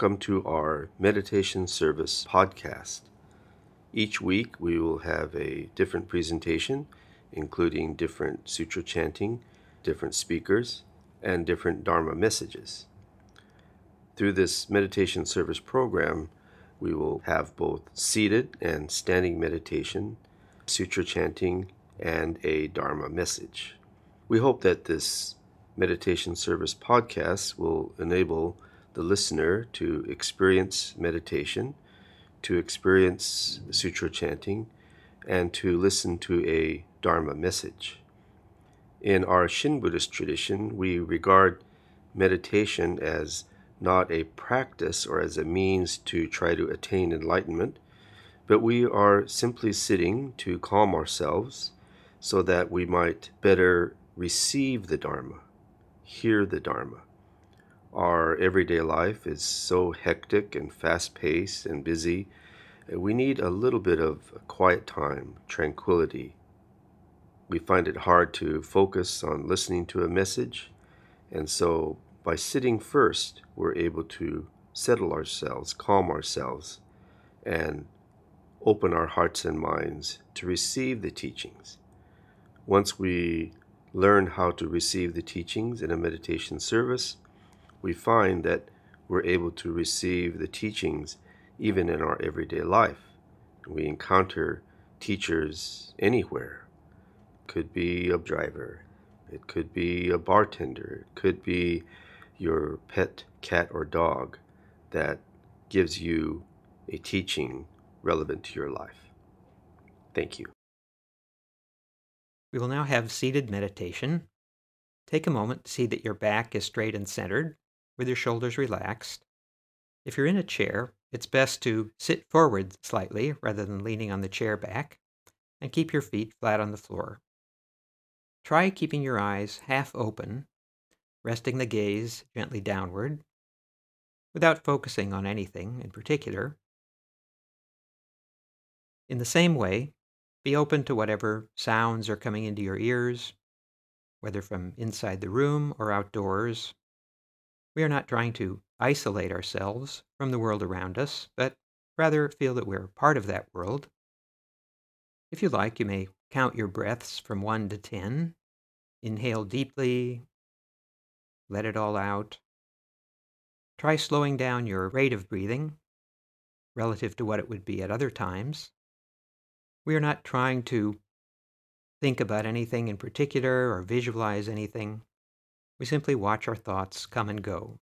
Welcome to our meditation service podcast. Each week we will have a different presentation, including different sutra chanting, different speakers, and different Dharma messages. Through this meditation service program, we will have both seated and standing meditation, sutra chanting, and a Dharma message. We hope that this meditation service podcast will enable the listener to experience meditation, to experience sutra chanting, and to listen to a Dharma message. In our Shin Buddhist tradition, we regard meditation as not a practice or as a means to try to attain enlightenment, but we are simply sitting to calm ourselves so that we might better receive the Dharma, hear the Dharma our everyday life is so hectic and fast paced and busy. Uh, we need a little bit of quiet time, tranquility. We find it hard to focus on listening to a message, and so by sitting first, we're able to settle ourselves, calm ourselves, and open our hearts and minds to receive the teachings. Once we learn how to receive the teachings in a meditation service, we find that we're able to receive the teachings even in our everyday life. We encounter teachers anywhere. Could be a driver, it could be a bartender, it could be your pet cat or dog that gives you a teaching relevant to your life. Thank you. We will now have seated meditation. Take a moment to see that your back is straight and centered with your shoulders relaxed. If you're in a chair, it's best to sit forward slightly rather than leaning on the chair back, and keep your feet flat on the floor. Try keeping your eyes half open, resting the gaze gently downward, without focusing on anything in particular. In the same way, be open to whatever sounds are coming into your ears, whether from inside the room or outdoors, we are not trying to isolate ourselves from the world around us, but rather feel that we're part of that world. If you like, you may count your breaths from 1 to 10. Inhale deeply, let it all out. Try slowing down your rate of breathing relative to what it would be at other times. We are not trying to think about anything in particular or visualize anything. We simply watch our thoughts come and go.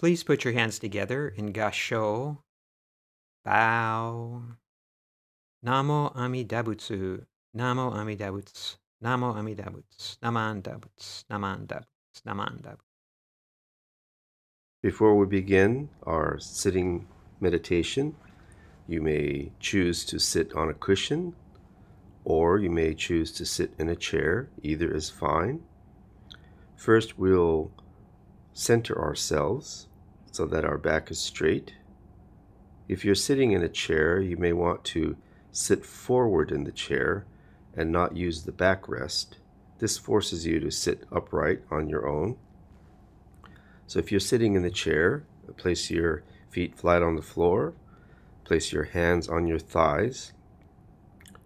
Please put your hands together in Gasho. Bow. Namo Amidabutsu. Namo Amidabutsu. Namo Amida Butsu. Naman Dabutsu. Naman Dabutsu. Naman Dabutsu. Before we begin our sitting meditation, you may choose to sit on a cushion or you may choose to sit in a chair. Either is fine. First, we'll center ourselves so that our back is straight. If you're sitting in a chair, you may want to sit forward in the chair and not use the backrest. This forces you to sit upright on your own. So if you're sitting in the chair, place your feet flat on the floor, place your hands on your thighs,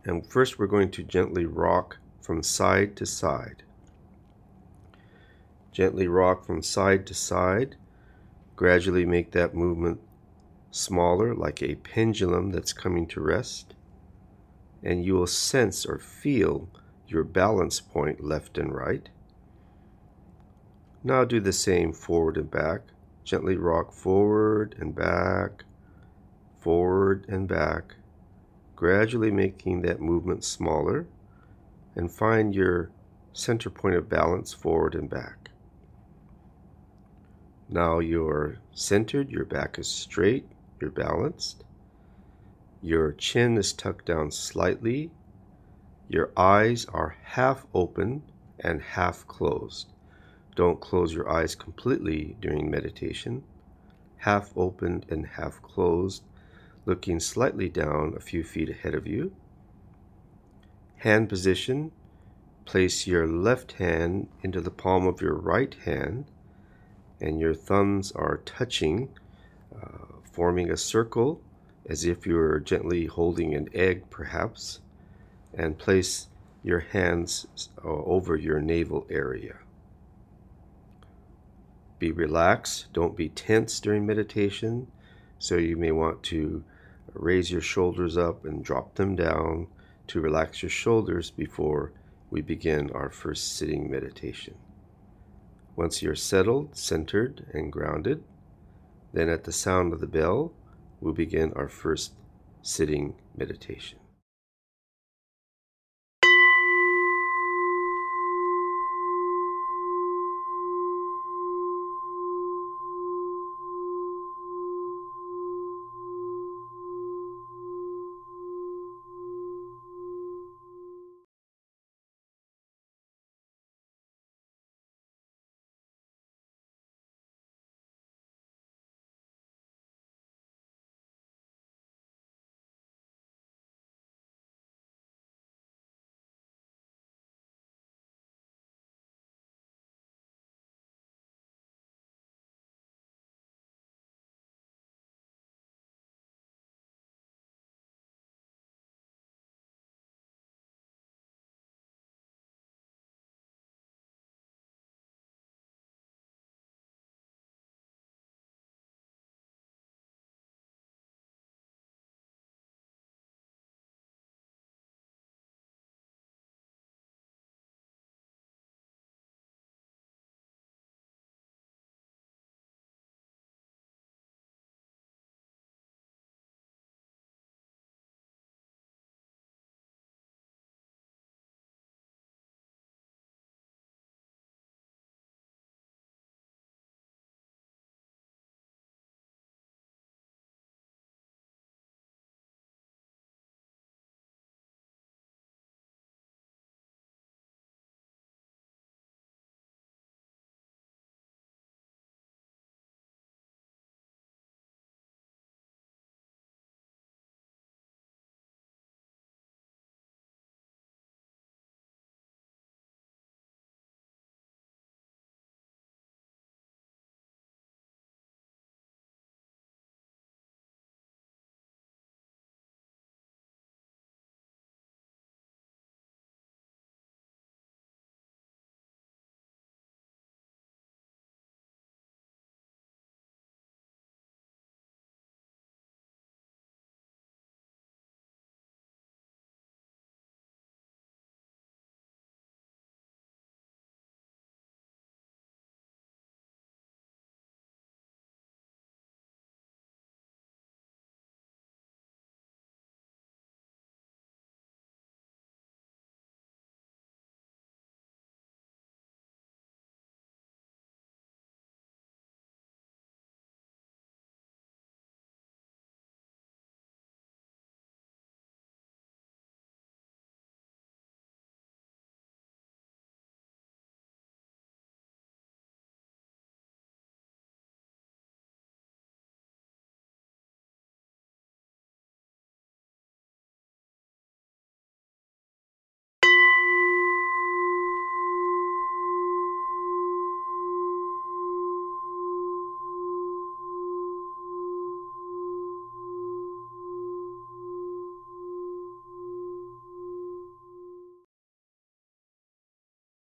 and first we're going to gently rock from side to side. Gently rock from side to side. Gradually make that movement smaller, like a pendulum that's coming to rest. And you will sense or feel your balance point left and right. Now do the same forward and back. Gently rock forward and back, forward and back, gradually making that movement smaller and find your center point of balance forward and back. Now you're centered, your back is straight, you're balanced. Your chin is tucked down slightly. Your eyes are half open and half closed. Don't close your eyes completely during meditation. Half opened and half closed, looking slightly down a few feet ahead of you. Hand position place your left hand into the palm of your right hand, and your thumbs are touching, uh, forming a circle as if you were gently holding an egg, perhaps, and place your hands uh, over your navel area. Be relaxed, don't be tense during meditation. So you may want to raise your shoulders up and drop them down to relax your shoulders before we begin our first sitting meditation. Once you're settled, centered, and grounded, then at the sound of the bell, we'll begin our first sitting meditation.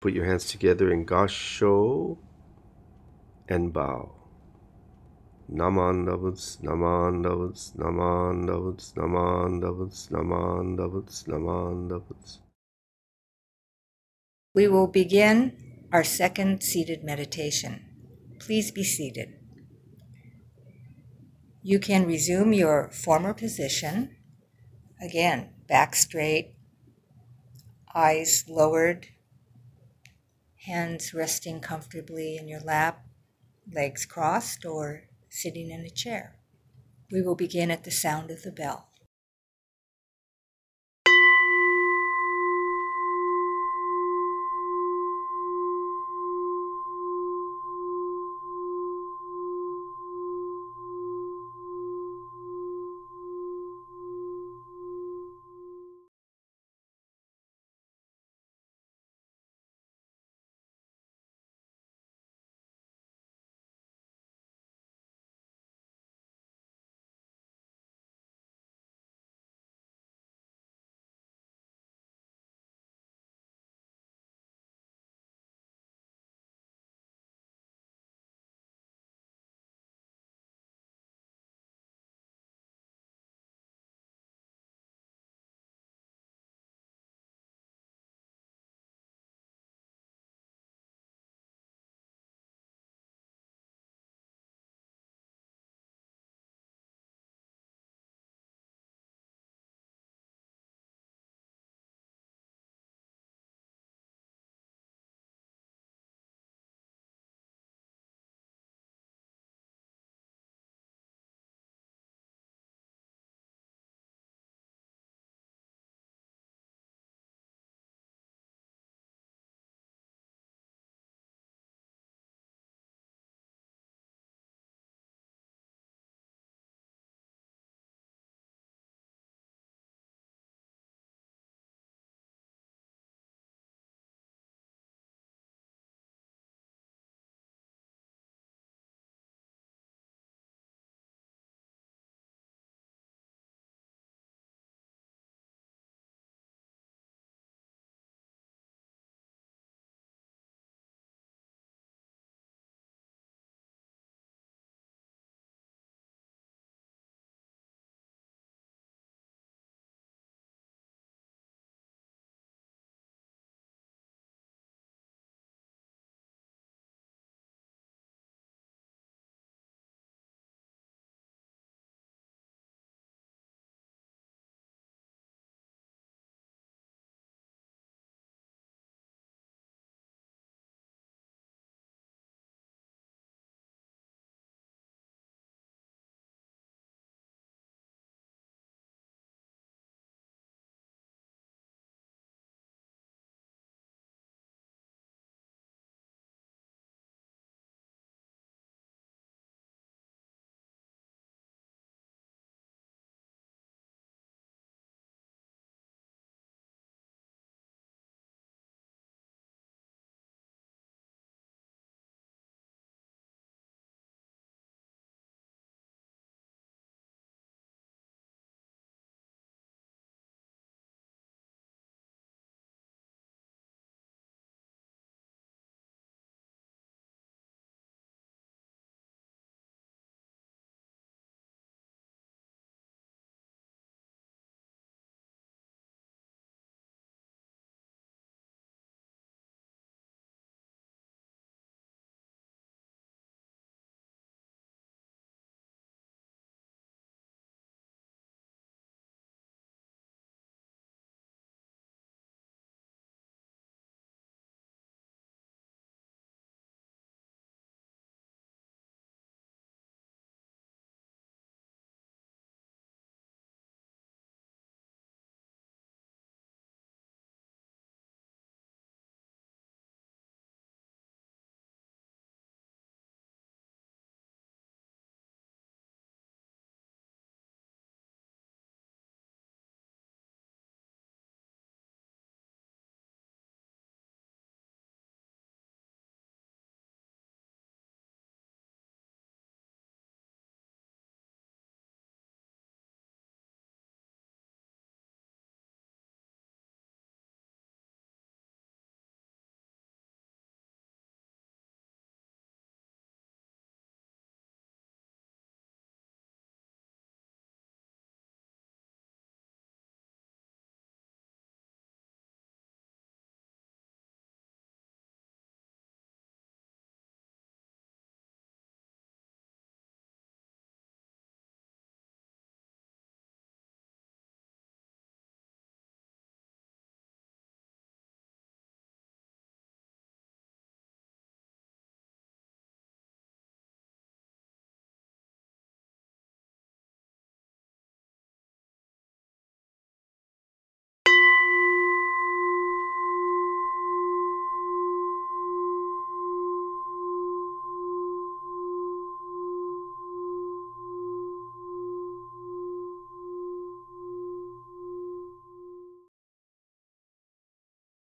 Put your hands together in Gasho and bow. Naman Navuts, Naman Navuts, Naman Navuts, Naman Navuts, Naman Navuts, Naman Navuts. We will begin our second seated meditation. Please be seated. You can resume your former position. Again, back straight, eyes lowered, hands resting comfortably in your lap, legs crossed or sitting in a chair. We will begin at the sound of the bell.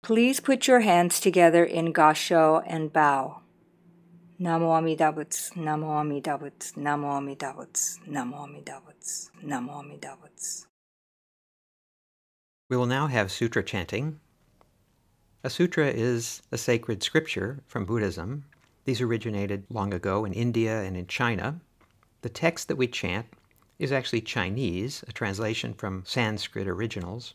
Please put your hands together in gasho and bow. Namo Amida Butsu, Namo Amida Butsu, Namo Amida Butsu, Namo Amida Butsu, Namo Amida Butsu. We will now have sutra chanting. A sutra is a sacred scripture from Buddhism. These originated long ago in India and in China. The text that we chant is actually Chinese, a translation from Sanskrit originals.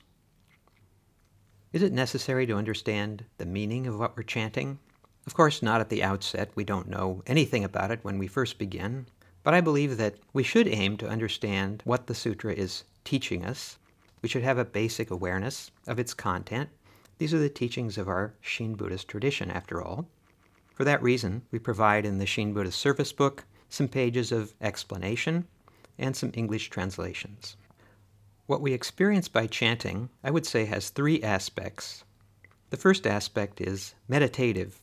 Is it necessary to understand the meaning of what we're chanting? Of course, not at the outset. We don't know anything about it when we first begin. But I believe that we should aim to understand what the sutra is teaching us. We should have a basic awareness of its content. These are the teachings of our Shin Buddhist tradition, after all. For that reason, we provide in the Shin Buddhist Service Book some pages of explanation and some English translations. What we experience by chanting, I would say, has three aspects. The first aspect is meditative,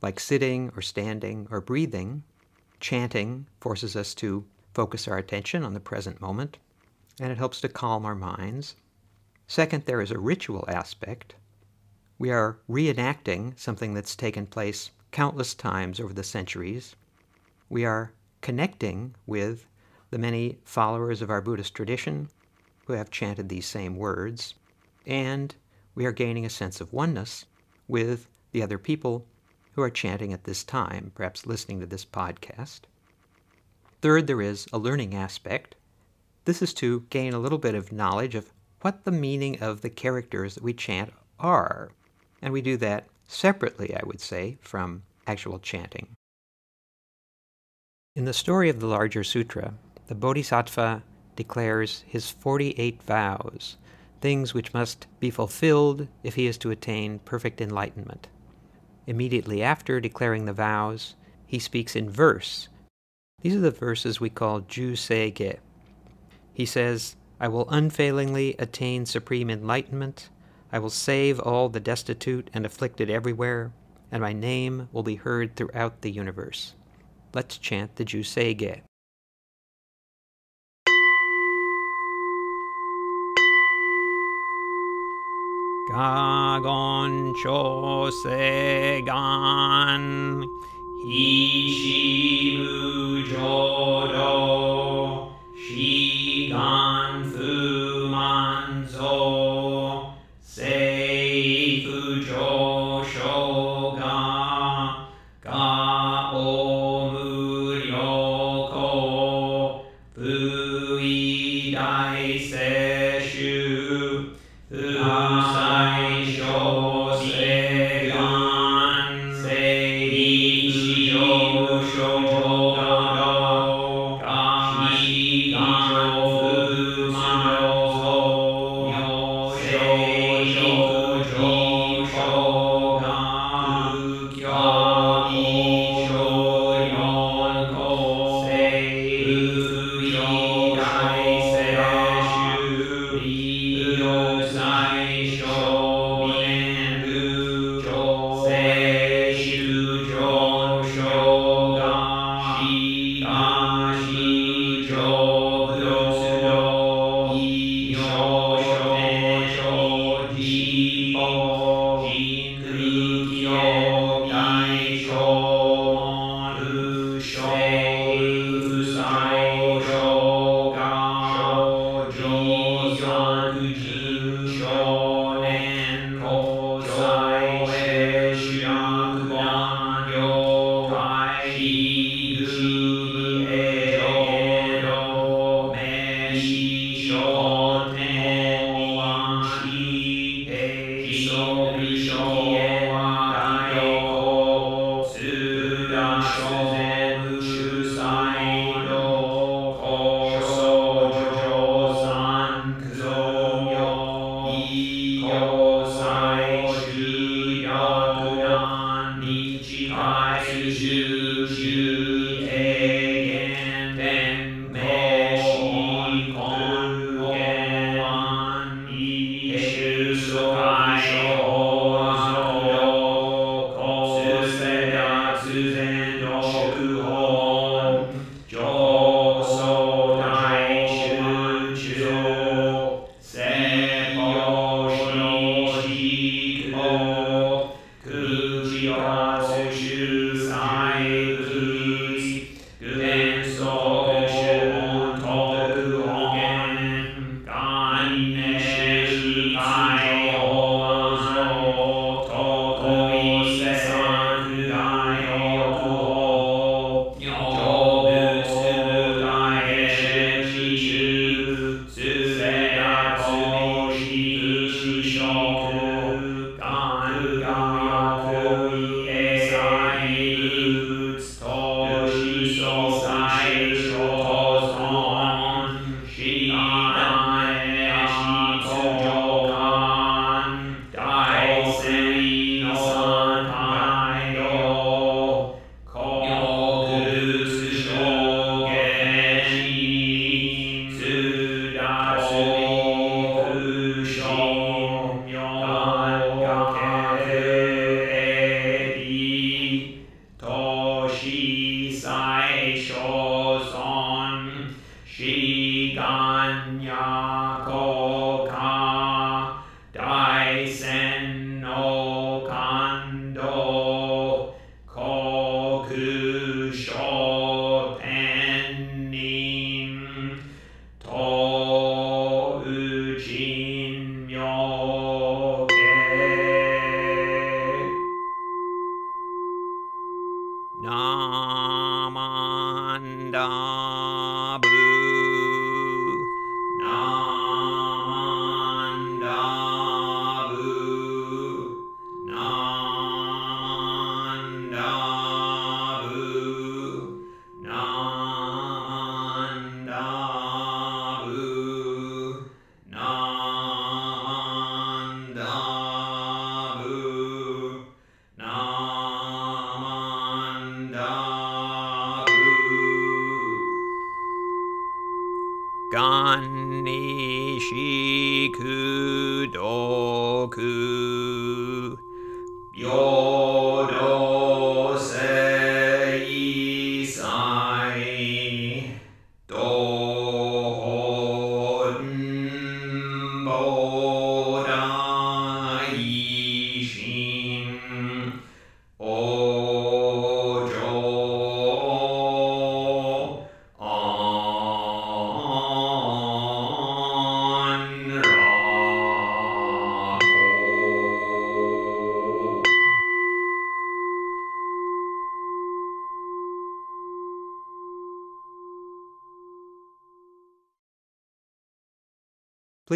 like sitting or standing or breathing. Chanting forces us to focus our attention on the present moment, and it helps to calm our minds. Second, there is a ritual aspect. We are reenacting something that's taken place countless times over the centuries. We are connecting with the many followers of our Buddhist tradition who have chanted these same words, and we are gaining a sense of oneness with the other people who are chanting at this time, perhaps listening to this podcast. Third, there is a learning aspect. This is to gain a little bit of knowledge of what the meaning of the characters that we chant are. And we do that separately, I would say, from actual chanting. In the story of the larger sutra, the Bodhisattva declares his 48 vows, things which must be fulfilled if he is to attain perfect enlightenment. Immediately after declaring the vows, he speaks in verse. These are the verses we call Ju Se He says, I will unfailingly attain supreme enlightenment. I will save all the destitute and afflicted everywhere, and my name will be heard throughout the universe. Let's chant the Ju Gagon Gan Hishimu Jodo Shigan Fu Manzo Kai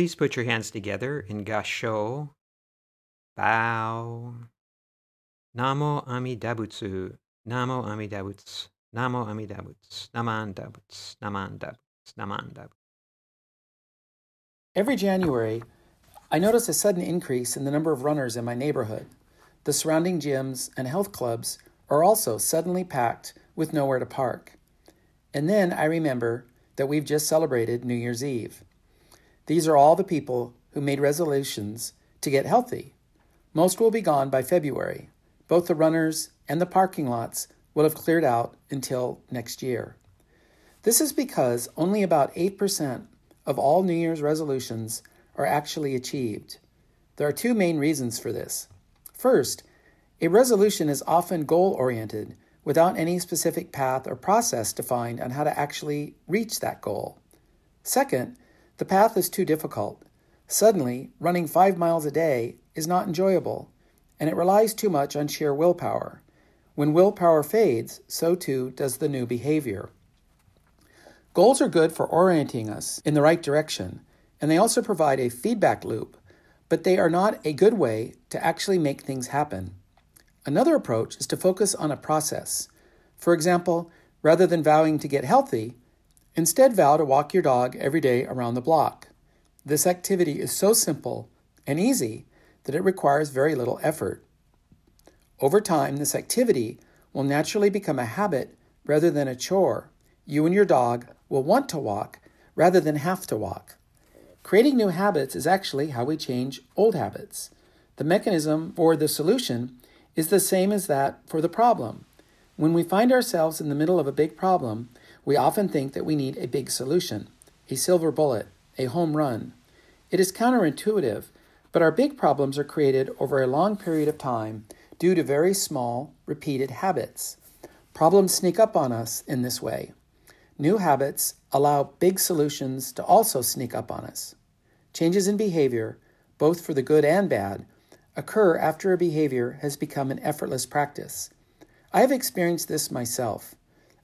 Please put your hands together in Gasho. Bow. Namo Amidabutsu. Namo Amidabutsu. Namo Amidabutsu. Naman Dabutsu. Naman Dabutsu. Naman Dabutsu. Every January, I notice a sudden increase in the number of runners in my neighborhood. The surrounding gyms and health clubs are also suddenly packed with nowhere to park. And then I remember that we've just celebrated New Year's Eve. These are all the people who made resolutions to get healthy. Most will be gone by February. Both the runners and the parking lots will have cleared out until next year. This is because only about 8% of all New Year's resolutions are actually achieved. There are two main reasons for this. First, a resolution is often goal oriented without any specific path or process defined on how to actually reach that goal. Second, the path is too difficult. Suddenly, running five miles a day is not enjoyable, and it relies too much on sheer willpower. When willpower fades, so too does the new behavior. Goals are good for orienting us in the right direction, and they also provide a feedback loop, but they are not a good way to actually make things happen. Another approach is to focus on a process. For example, rather than vowing to get healthy, instead vow to walk your dog every day around the block. This activity is so simple and easy that it requires very little effort. Over time, this activity will naturally become a habit rather than a chore. You and your dog will want to walk rather than have to walk. Creating new habits is actually how we change old habits. The mechanism for the solution is the same as that for the problem. When we find ourselves in the middle of a big problem, we often think that we need a big solution, a silver bullet, a home run. It is counterintuitive, but our big problems are created over a long period of time due to very small, repeated habits. Problems sneak up on us in this way. New habits allow big solutions to also sneak up on us. Changes in behavior, both for the good and bad, occur after a behavior has become an effortless practice. I have experienced this myself.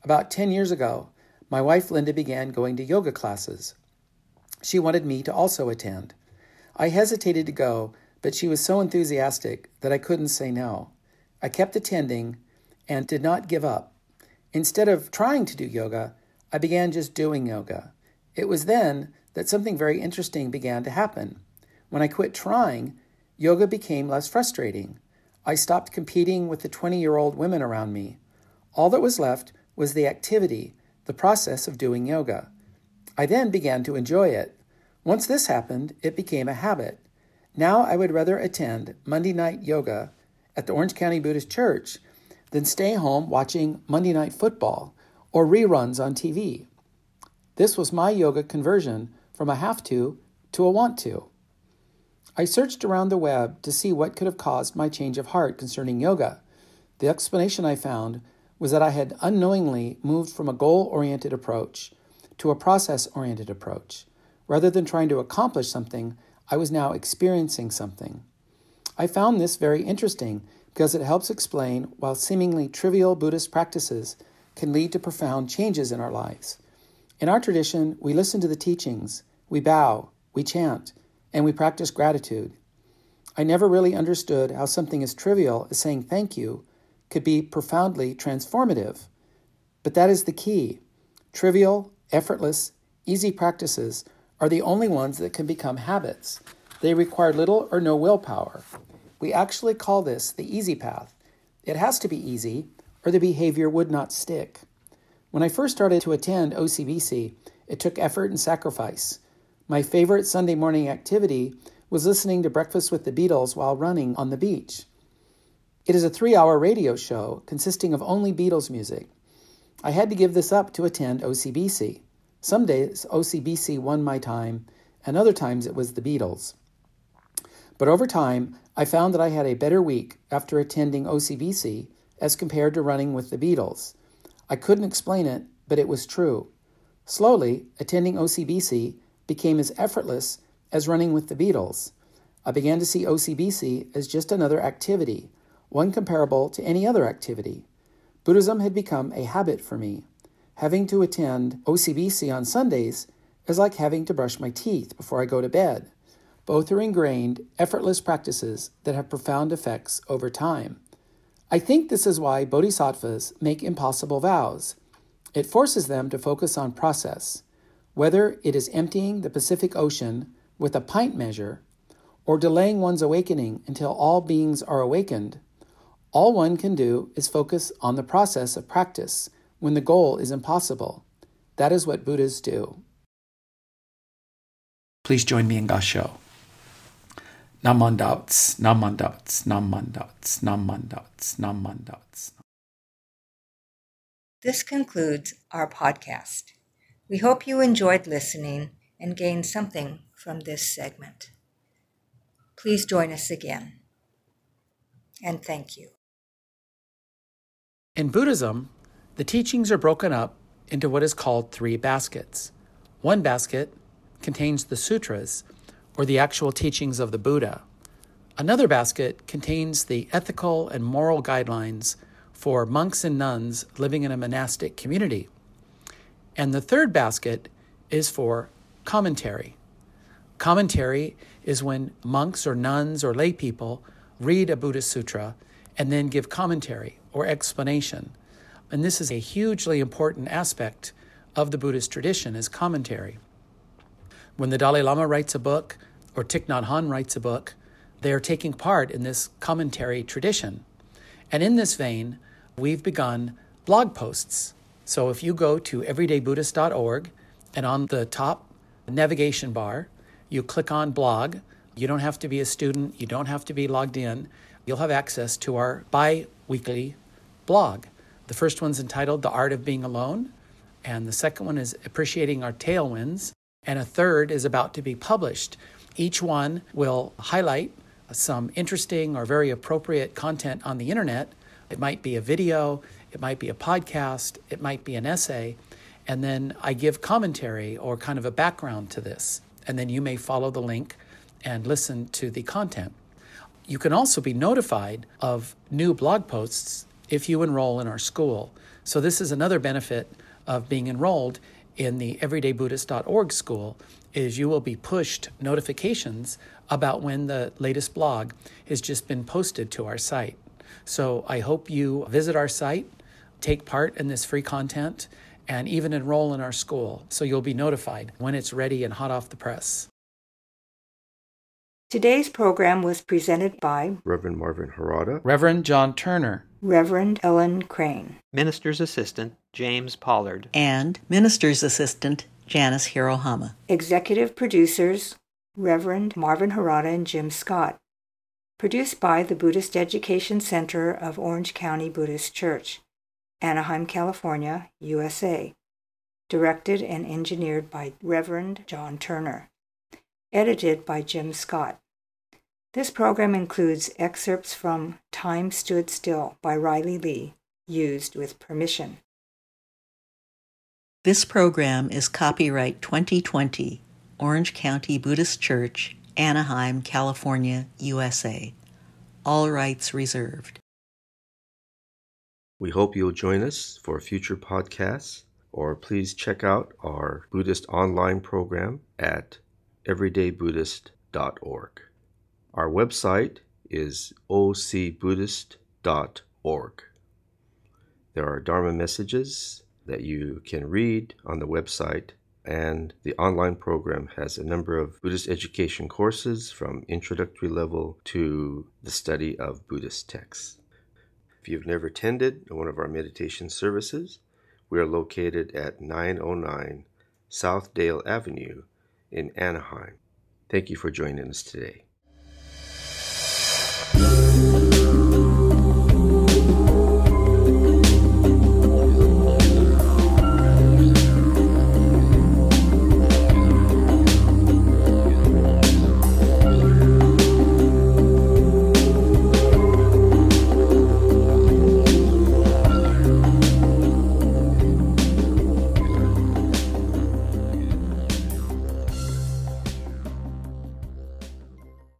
About 10 years ago, my wife Linda began going to yoga classes. She wanted me to also attend. I hesitated to go, but she was so enthusiastic that I couldn't say no. I kept attending and did not give up. Instead of trying to do yoga, I began just doing yoga. It was then that something very interesting began to happen. When I quit trying, yoga became less frustrating. I stopped competing with the 20 year old women around me. All that was left was the activity, the process of doing yoga. I then began to enjoy it. Once this happened, it became a habit. Now I would rather attend Monday night yoga at the Orange County Buddhist Church than stay home watching Monday Night Football or reruns on TV. This was my yoga conversion from a have to to a want to. I searched around the web to see what could have caused my change of heart concerning yoga. The explanation I found was that I had unknowingly moved from a goal oriented approach to a process oriented approach. Rather than trying to accomplish something, I was now experiencing something. I found this very interesting because it helps explain why seemingly trivial Buddhist practices can lead to profound changes in our lives. In our tradition, we listen to the teachings, we bow, we chant, and we practice gratitude. I never really understood how something as trivial as saying thank you could be profoundly transformative. But that is the key. Trivial, effortless, easy practices are the only ones that can become habits. They require little or no willpower. We actually call this the easy path. It has to be easy, or the behavior would not stick. When I first started to attend OCBC, it took effort and sacrifice. My favorite Sunday morning activity was listening to Breakfast with the Beatles while running on the beach. It is a three hour radio show consisting of only Beatles music. I had to give this up to attend OCBC. Some days OCBC won my time, and other times it was the Beatles. But over time, I found that I had a better week after attending OCBC as compared to running with the Beatles. I couldn't explain it, but it was true. Slowly, attending OCBC became as effortless as running with the Beatles. I began to see OCBC as just another activity, one comparable to any other activity. Buddhism had become a habit for me. Having to attend OCBC on Sundays is like having to brush my teeth before I go to bed. Both are ingrained, effortless practices that have profound effects over time. I think this is why bodhisattvas make impossible vows. It forces them to focus on process, whether it is emptying the Pacific Ocean with a pint measure or delaying one's awakening until all beings are awakened. All one can do is focus on the process of practice when the goal is impossible. That is what Buddhas do. Please join me in Gasho. Namandats, namandats, namandats, namandats, namandats. This concludes our podcast. We hope you enjoyed listening and gained something from this segment. Please join us again. And thank you. In Buddhism, the teachings are broken up into what is called three baskets. One basket contains the sutras, or the actual teachings of the Buddha. Another basket contains the ethical and moral guidelines for monks and nuns living in a monastic community. And the third basket is for commentary. Commentary is when monks or nuns or lay people read a Buddhist sutra and then give commentary or explanation. And this is a hugely important aspect of the Buddhist tradition is commentary. When the Dalai Lama writes a book or Thich Nhat Hanh writes a book, they are taking part in this commentary tradition. And in this vein, we've begun blog posts. So if you go to everydaybuddhist.org and on the top navigation bar, you click on blog. You don't have to be a student, you don't have to be logged in. You'll have access to our bi weekly blog. The first one's entitled The Art of Being Alone, and the second one is Appreciating Our Tailwinds, and a third is about to be published. Each one will highlight some interesting or very appropriate content on the internet. It might be a video, it might be a podcast, it might be an essay, and then I give commentary or kind of a background to this. And then you may follow the link and listen to the content. You can also be notified of new blog posts if you enroll in our school. So, this is another benefit of being enrolled in the everydaybuddhist.org school is you will be pushed notifications about when the latest blog has just been posted to our site. So I hope you visit our site, take part in this free content, and even enroll in our school so you'll be notified when it's ready and hot off the press. Today's program was presented by Reverend Marvin Harada, Reverend John Turner, Reverend Ellen Crane. Minister's Assistant James Pollard. and Minister's Assistant Janice Hirohama. Executive producers Reverend Marvin Harada and Jim Scott. Produced by the Buddhist Education Center of Orange County Buddhist Church, Anaheim, California, USA. Directed and engineered by Reverend John Turner. Edited by Jim Scott. This program includes excerpts from Time Stood Still by Riley Lee, used with permission. This program is copyright 2020, Orange County Buddhist Church, Anaheim, California, USA. All rights reserved. We hope you'll join us for future podcasts, or please check out our Buddhist online program at everydaybuddhist.org. Our website is ocbuddhist.org. There are Dharma messages that you can read on the website, and the online program has a number of Buddhist education courses from introductory level to the study of Buddhist texts. If you've never attended one of our meditation services, we are located at 909 South Dale Avenue in Anaheim. Thank you for joining us today.